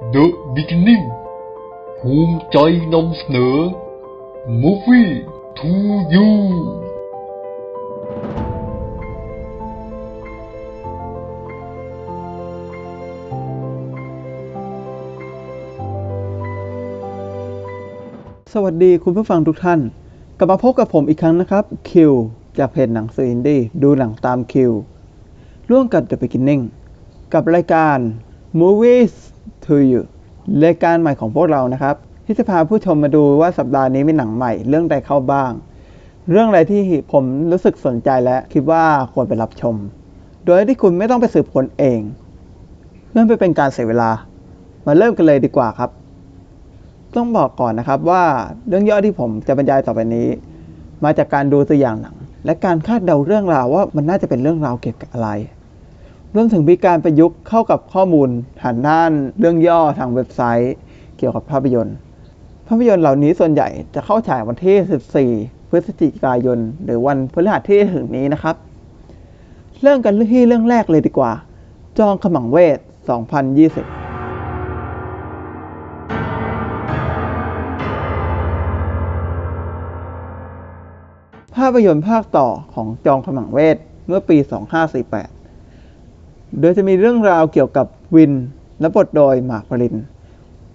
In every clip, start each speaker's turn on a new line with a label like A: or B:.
A: The Beginning ภูมิใจนำเสนอ Movie to You
B: สวัสดีคุณผู้ฟังทุกท่าน กลับมาพบกับผมอีกครั้งนะครับ คิว จากเพจหนังสืออินดี้ดูหนังตามคิว ร่วมกับ The Beginning กับรายการ Movies to You รายการใหม่ของพวกเรานะครับ ที่จะพาผู้ชมมาดูว่าสัปดาห์นี้มีหนังใหม่เรื่องใดเข้าบ้าง เรื่องอะไรที่ผมรู้สึกสนใจและคิดว่าควรไปรับชม โดยที่คุณไม่ต้องไปสืบค้นเองเพื่อไม่เป็นการเสียเวลา มาเริ่มกันเลยดีกว่าครับ ต้องบอกก่อนนะครับว่าเรื่องย่อที่ผมจะบรรยายต่อไปนี้ มาจากการดูตัวอย่างหนัง และการคาดเดาเรื่องราวว่ามันน่าจะเป็นเรื่องราวเกี่ยวกับอะไร รวมถึงมีการประยุกต์เข้ากับข้อมูลทางด้านเรื่องย่อทางเว็บไซต์ เกี่ยวกับภาพยนตร์ ภาพยนตร์เหล่านี้ส่วนใหญ่จะเข้าฉายวันที่ 14 พฤศจิกายน หรือวันพฤหัสที่ถึงนี้นะครับ เริ่มกันที่เรื่องแรกเลยดีกว่า จองขมังเวท 2020ภาพยนตร์ภาคต่อของจองขมังเวท เมื่อปี 2548 โดยจะมีเรื่องราวเกี่ยวกับวินและบทโดยหมากปริน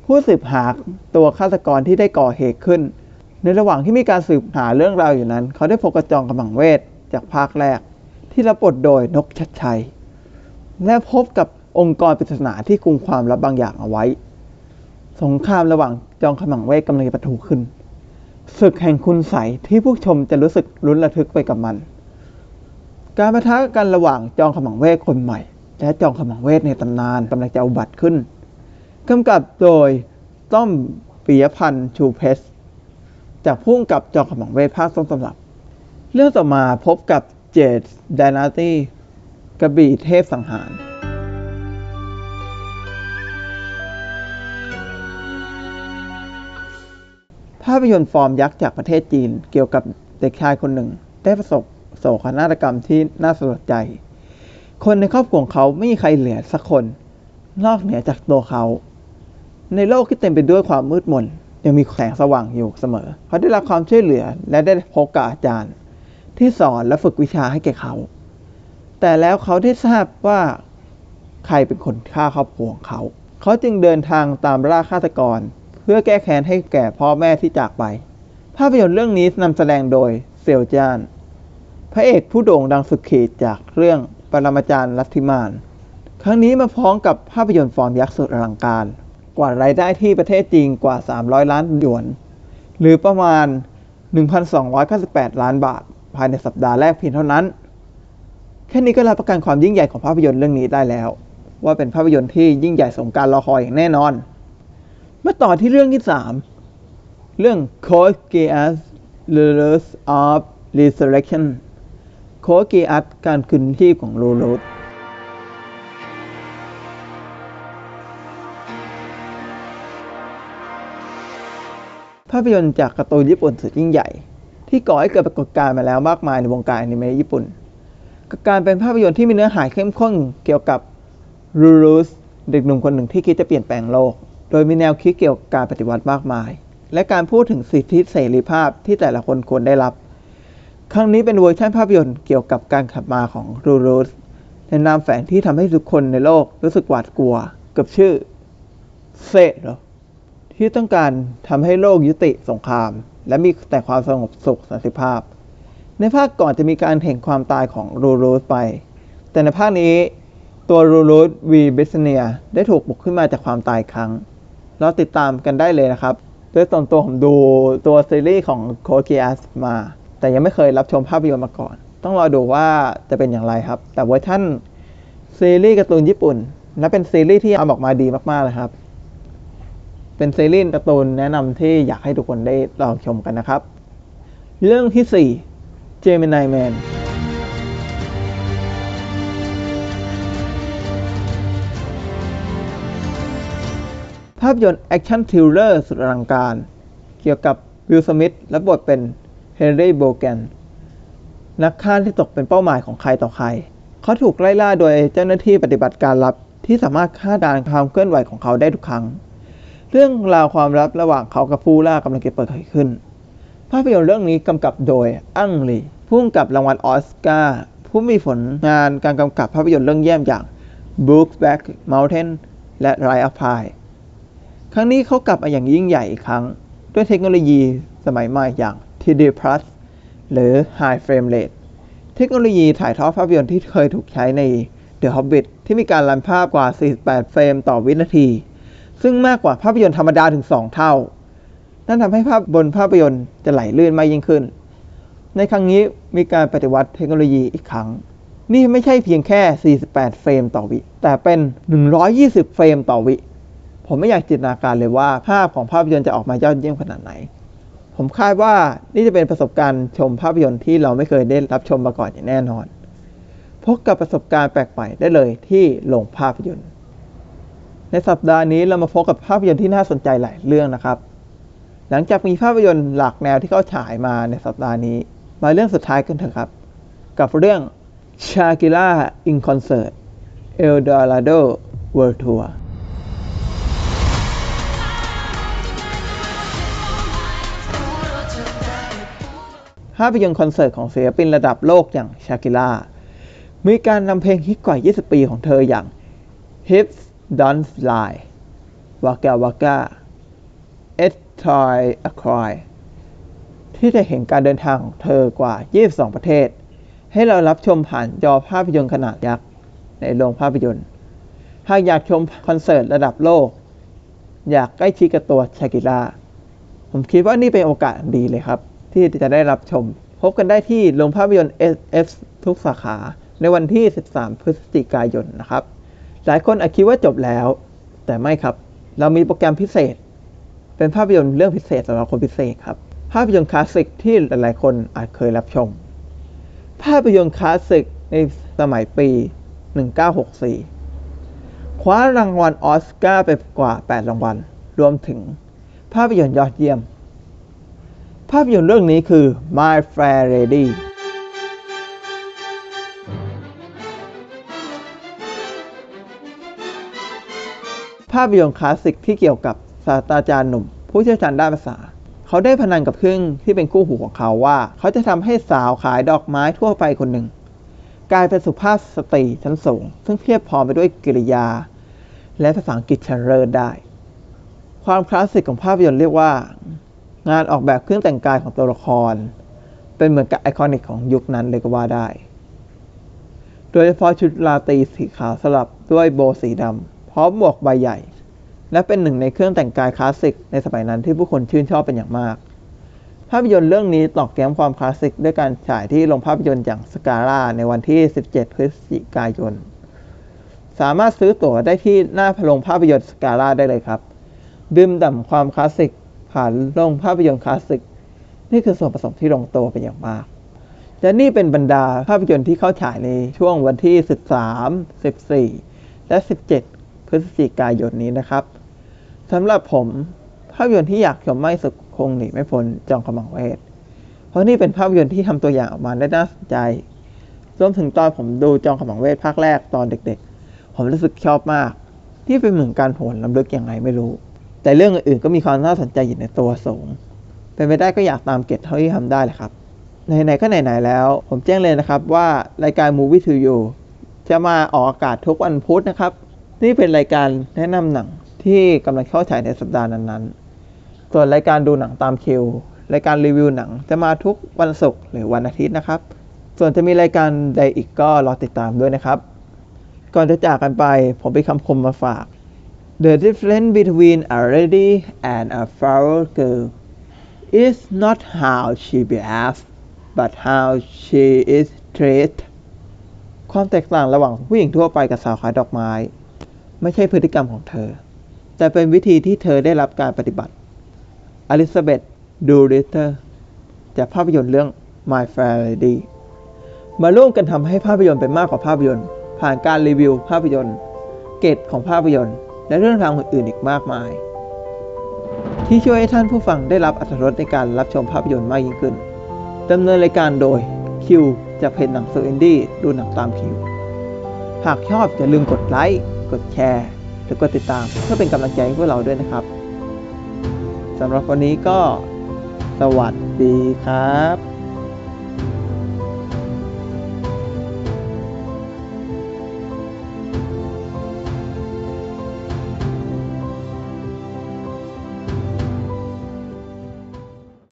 B: ผู้สืบหาตัวฆาตกรที่ได้ก่อเหตุขึ้น ในระหว่างที่มีการสืบหาเรื่องราวอยู่นั้น เขาได้พบกระจองขมังเวทจากภาคแรก ที่รับบทโดยนกชัดชัย และพบกับองค์กรปริศนาที่กุมความลับบางอย่างเอาไว้ สงครามระหว่างจองขมังเวทกำลังจะปะทุขึ้นศึกแห่งคุณใสยที่ผู้ชมจะรู้สึกลุ้นระทึกไปกับมัน การประทะกันระหว่างจองขมังเวทคนใหม่ และจองขมังเวทในตำนานกำลังจะอุบัติขึ้นกำกับโดยต้อมปิยพันธ์ชูเพชรจากผู้กำกับจองขมังเวทภาคต้นตำรับ เรื่องต่อมาพบกับเจดดานาตี้กระบี่เทพสังหารภาพยนตร์ฟอร์มยักษ์จากประเทศจีนเกี่ยวกับเด็กชายคนหนึ่ง ได้ประสบโศกนาฏกรรมที่น่าสลดใจ คนในครอบครัวของเขาไม่มีใครเหลือสักคน นอกเหนือจากตัวเขา ในโลกที่เต็มไปด้วยความมืดมนยังมีแสงสว่างอยู่เสมอ เขาได้รับความช่วยเหลือและได้พบกับอาจารย์ ที่สอนและฝึกวิชาให้แก่เขา แต่แล้วเขาได้ทราบว่าใครเป็นคนฆ่าครอบครัวของเขา เขาจึงเดินทางตามล่าฆาตกร เพื่อแก้แค้นให้แก่พ่อแม่ที่จากไป ภาพยนตร์เรื่องนี้นำแสดงโดยเซลจาน พระเอกผู้โด่งดังสุดขีดจากเรื่อง ปรมาจารย์ลัทธิมาน ครั้งนี้มาพร้อมกับภาพยนตร์ฟอร์มยักษ์สุดอลังการ กว่ารายได้ที่ประเทศจีนกว่า 300 ล้านหยวน หรือประมาณ 1,298 ล้านบาท ภายในสัปดาห์แรกเพียงเท่านั้น แค่นี้ก็รับประกันความยิ่งใหญ่ของภาพยนตร์เรื่องนี้ได้แล้ว ว่าเป็นภาพยนตร์ที่ยิ่งใหญ่สมการรอคอยอย่างแน่นอน มาต่อที่เรื่องที่ 3 เรื่อง Code Geass Rulers of Resurrection Code Geass การคืนชีพของ Rulers ภาพยนตร์จากการ์ตูนญี่ปุ่นสุดยิ่งใหญ่ ที่ก่อให้เกิดปรากฏการณ์มาแล้วมากมายในวงการอนิเมะญี่ปุ่นกับการเป็นภาพยนตร์ที่มีเนื้อหาเข้มข้นเกี่ยวกับรูรูสเด็กหนุ่มคนหนึ่งที่คิดจะเปลี่ยนแปลงโลก โดยมีแนวคิดเกี่ยวกับการปฏิวัติมากมาย และการพูดถึงสิทธิเสรีภาพที่แต่ละคนควรได้รับ ครั้งนี้เป็นเวอร์ชันภาพยนตร์เกี่ยวกับการขับมาของรูรูสในนามแฝงที่ทำให้ทุกคนในโลกรู้สึกหวาดกลัวกับชื่อเซเหรอที่ต้องการทำให้โลกยุติสงคราม และมีแต่ความสงบสุขสันติภาพ ในภาคก่อนจะมีการเห็นความตายของรูรูสไป แต่ในภาคนี้ตัวรูรูสวีเบสเนียได้ถูกปลุกขึ้นมาจากความตายครั้ง เราติดตามกันได้เลยนะครับ โดยตอนตัวผมดูตัวซีรีส์ของโคเคียสมา แต่ยังไม่เคยรับชมภาพยนตร์มาก่อน ต้องรอดูว่าจะเป็นอย่างไรครับ แต่เวอร์ชันซีรีส์การ์ตูนญี่ปุ่น และเป็นซีรีส์ที่เอาออกมาดีมากๆเลยครับ เป็นซีรีส์การ์ตูนแนะนำที่อยากให้ทุกคนได้ลองชมกันนะครับ เรื่องที่ 4 Gemini Man ภาพยนตร์ action thriller สุดอลังการ เกี่ยวกับวิลสมิธรับบทเป็น เฮนรี่โบแกนนักฆ่าที่ตกเป็นเป้าหมายของใครต่อใคร เขาถูกไล่ล่าโดยเจ้าหน้าที่ปฏิบัติการลับที่สามารถคาดการความเคลื่อนไหวของเขาได้ทุกครั้ง เรื่องราวความลับระหว่างเขากับผู้ล่ากำลังจะเปิดเผยขึ้น ภาพยนตร์เรื่องนี้กำกับโดยอั้งลีผู้กำกับรางวัลออสการ์ผู้มีผลงานการกำกับภาพยนตร์เรื่องเยี่ยมอย่าง Brokeback Mountain และ Rise of Pi ครั้งนี้เขากลับมาอย่างยิ่งใหญ่อีกครั้ง ด้วยเทคโนโลยีสมัยใหม่อย่าง 3D Plus หรือ High Frame Rate เทคโนโลยีถ่ายทอดภาพยนตร์ที่เคยถูกใช้ใน The Hobbit ที่มีการรันภาพกว่า 48 เฟรมต่อวินาที ซึ่งมากกว่าภาพยนตร์ธรรมดาถึง 2 เท่า นั่นทำให้ภาพบนภาพยนตร์จะไหลลื่นมากยิ่งขึ้น ในครั้งนี้มีการปฏิวัติเทคโนโลยีอีกครั้ง นี่ไม่ใช่เพียงแค่ 48 เฟรมต่อวิ แต่เป็น 120 เฟรมต่อวิ ผมไม่อยากจินตนาการเลยว่าภาพของภาพยนตร์จะออกมายอดเยี่ยมขนาดไหน ผมคาดว่านี่จะเป็นประสบการณ์ชมภาพยนตร์ที่เราไม่เคยได้รับชมมาก่อนอย่างแน่นอน พบกับประสบการณ์แปลกใหม่ได้เลยที่โรงภาพยนตร์ ในสัปดาห์นี้เรามาพบกับภาพยนตร์ที่น่าสนใจหลายเรื่องนะครับ หลังจากมีภาพยนตร์หลักแนวที่เขาฉายมาในสัปดาห์นี้ มาเรื่องสุดท้ายกันเถอะครับ กับเรื่อง Shakira in Concert El Dorado World Tour ภาพยนตร์คอนเสิร์ตของศิลปินระดับโลกอย่างชากิล่ามีการนำเพลงฮิตกว่า 20 ปีของเธออย่าง Hips Don't Lie Waka Waka e t t o y a c r y ที่จะเห็นการเดินทางของเธอกว่า 22 ประเทศ ให้เรารับชมผ่านจอภาพยนตร์ขนาดยักษ์ในโรงภาพยนตร์ หากอยากชมคอนเสิร์ตระดับโลก อยากใกล้ชิดกับตัวชากิล่าผมคิดว่านี่เป็นโอกาสดีเลยครับ ที่จะได้รับชม พบกันได้ที่โรงภาพยนตร์ SF ทุกสาขา ในวันที่ 13 พฤศจิกายนนะครับ หลายคนอาจคิดว่าจบแล้ว แต่ไม่ครับ เรามีโปรแกรมพิเศษ เป็นภาพยนตร์เรื่องพิเศษสำหรับคนพิเศษครับ ภาพยนตร์คลาสสิกที่หลายๆคนอาจเคยรับชม ภาพยนตร์คลาสสิกในสมัยปี 1964 คว้ารางวัลออสการ์ไปกว่า 8 รางวัล รวมถึงภาพยนตร์ยอดเยี่ยม ภาพยนตร์เรื่องนี้คือ My Fair Lady ภาพยนตร์คลาสสิกที่เกี่ยวกับศาสตราจารย์หนุ่ม ผู้เชี่ยวชาญด้านภาษา เขาได้พนันกับพึ่งที่เป็นคู่หูของเขาว่า เขาจะทำให้สาวขายดอกไม้ทั่วไปคนหนึ่ง กลายเป็นสุภาพสตรีชั้นสูง ซึ่งเพียบพร้อมไปด้วยกริยา และภาษาอังกฤษชั้นเลิศได้ ความคลาสสิกของภาพยนตร์เรียกว่า งานออกแบบเครื่องแต่งกายของตัวละคร เป็นเหมือนกับ iconic ของยุคนั้นเลยก็ว่าได้ โดยเฉพาะชุดราตรีสีขาวสลับด้วยโบว์สีดำพร้อมหมวกใบใหญ่ และเป็นหนึ่งในเครื่องแต่งกายคลาสสิกในสมัยนั้นที่ผู้คนชื่นชอบเป็นอย่างมาก ภาพยนตร์เรื่องนี้ตอกย้ำความคลาสสิกด้วยการฉายที่โรงภาพยนตร์อย่างสกาล่าในวันที่ 17 พฤศจิกายน สามารถซื้อตั๋วได้ที่หน้าโรงภาพยนตร์สกาล่าได้เลยครับ ดื่มด่ำความคลาสสิก ผ่านโรงภาพยนตร์คลาสสิก นี่คือส่วนผสมที่ลงตัวเป็นอย่างมาก และนี่เป็นบรรดาภาพยนตร์ที่เข้าฉายในช่วงวันที่ 13 14 และ 17 พฤศจิกายนนี้นะครับสำหรับผมภาพยนตร์ที่อยากชมไม่สุดคงหนีไม่พ้นจองขมังเวท เพราะนี่เป็นภาพยนตร์ที่ทำตัวอย่างออกมาได้น่าสนใจรวมถึงตอนผมดูจองขมังเวทภาคแรกตอนเด็กๆ ผมรู้สึกชอบมาก ที่เป็นเหมือนการโหนลำลึกอย่างไรไม่รู้ แต่เรื่องอื่นๆก็มีความน่าสนใจอยู่ในตัวสูง เป็นไปได้ก็อยากตามเก็ตเท่าที่ทำได้เลยครับไหนๆก็ไหนๆแล้ว ผมแจ้งเลยนะครับว่ารายการ Movie to You จะมาออกอากาศทุกวันพุธนะครับ นี่เป็นรายการแนะนำหนังที่กำลังเข้าฉายในสัปดาห์นั้นๆ ส่วนรายการดูหนังตามคิวรายการรีวิวหนังจะมาทุกวันศุกร์หรือวันอาทิตย์นะครับ ส่วนจะมีรายการใดอีกก็รอติดตามด้วยนะครับ ก่อนจะจากกันไปผมมีคำคมมาฝาก The difference between a lady and a flower girl is not how she behaves but how she is treated ความแตกต่างระหว่างผู้หญิงทั่วไปกับสาวขายดอกไม้ ไม่ใช่พฤติกรรมของเธอ แต่เป็นวิธีที่เธอได้รับการปฏิบัติอลิซ่า ดูลิตเติ้ลจากภาพยนตร์เรื่อง My Fair Lady มาร่วมกันทำให้ภาพยนตร์เป็นมากกว่าภาพยนตร์ ผ่านการรีวิวภาพยนตร์ เกร็ดของภาพยนตร์ และเรื่องราวอื่นๆอีกมากมาย ที่ช่วยให้ท่านผู้ฟังได้รับอรรถรสในการรับชมภาพยนตร์มากยิ่งขึ้นดำเนินรายการโดยคิวจากเพจหนังสืออินดี้ดูหนังตามคิว หากชอบอย่าลืมกดไลค์กดแชร์หรือกดติดตามเพื่อเป็นกำลังใจให้พวกเราด้วยนะครับสำหรับวันนี้ก็สวัสดีครับ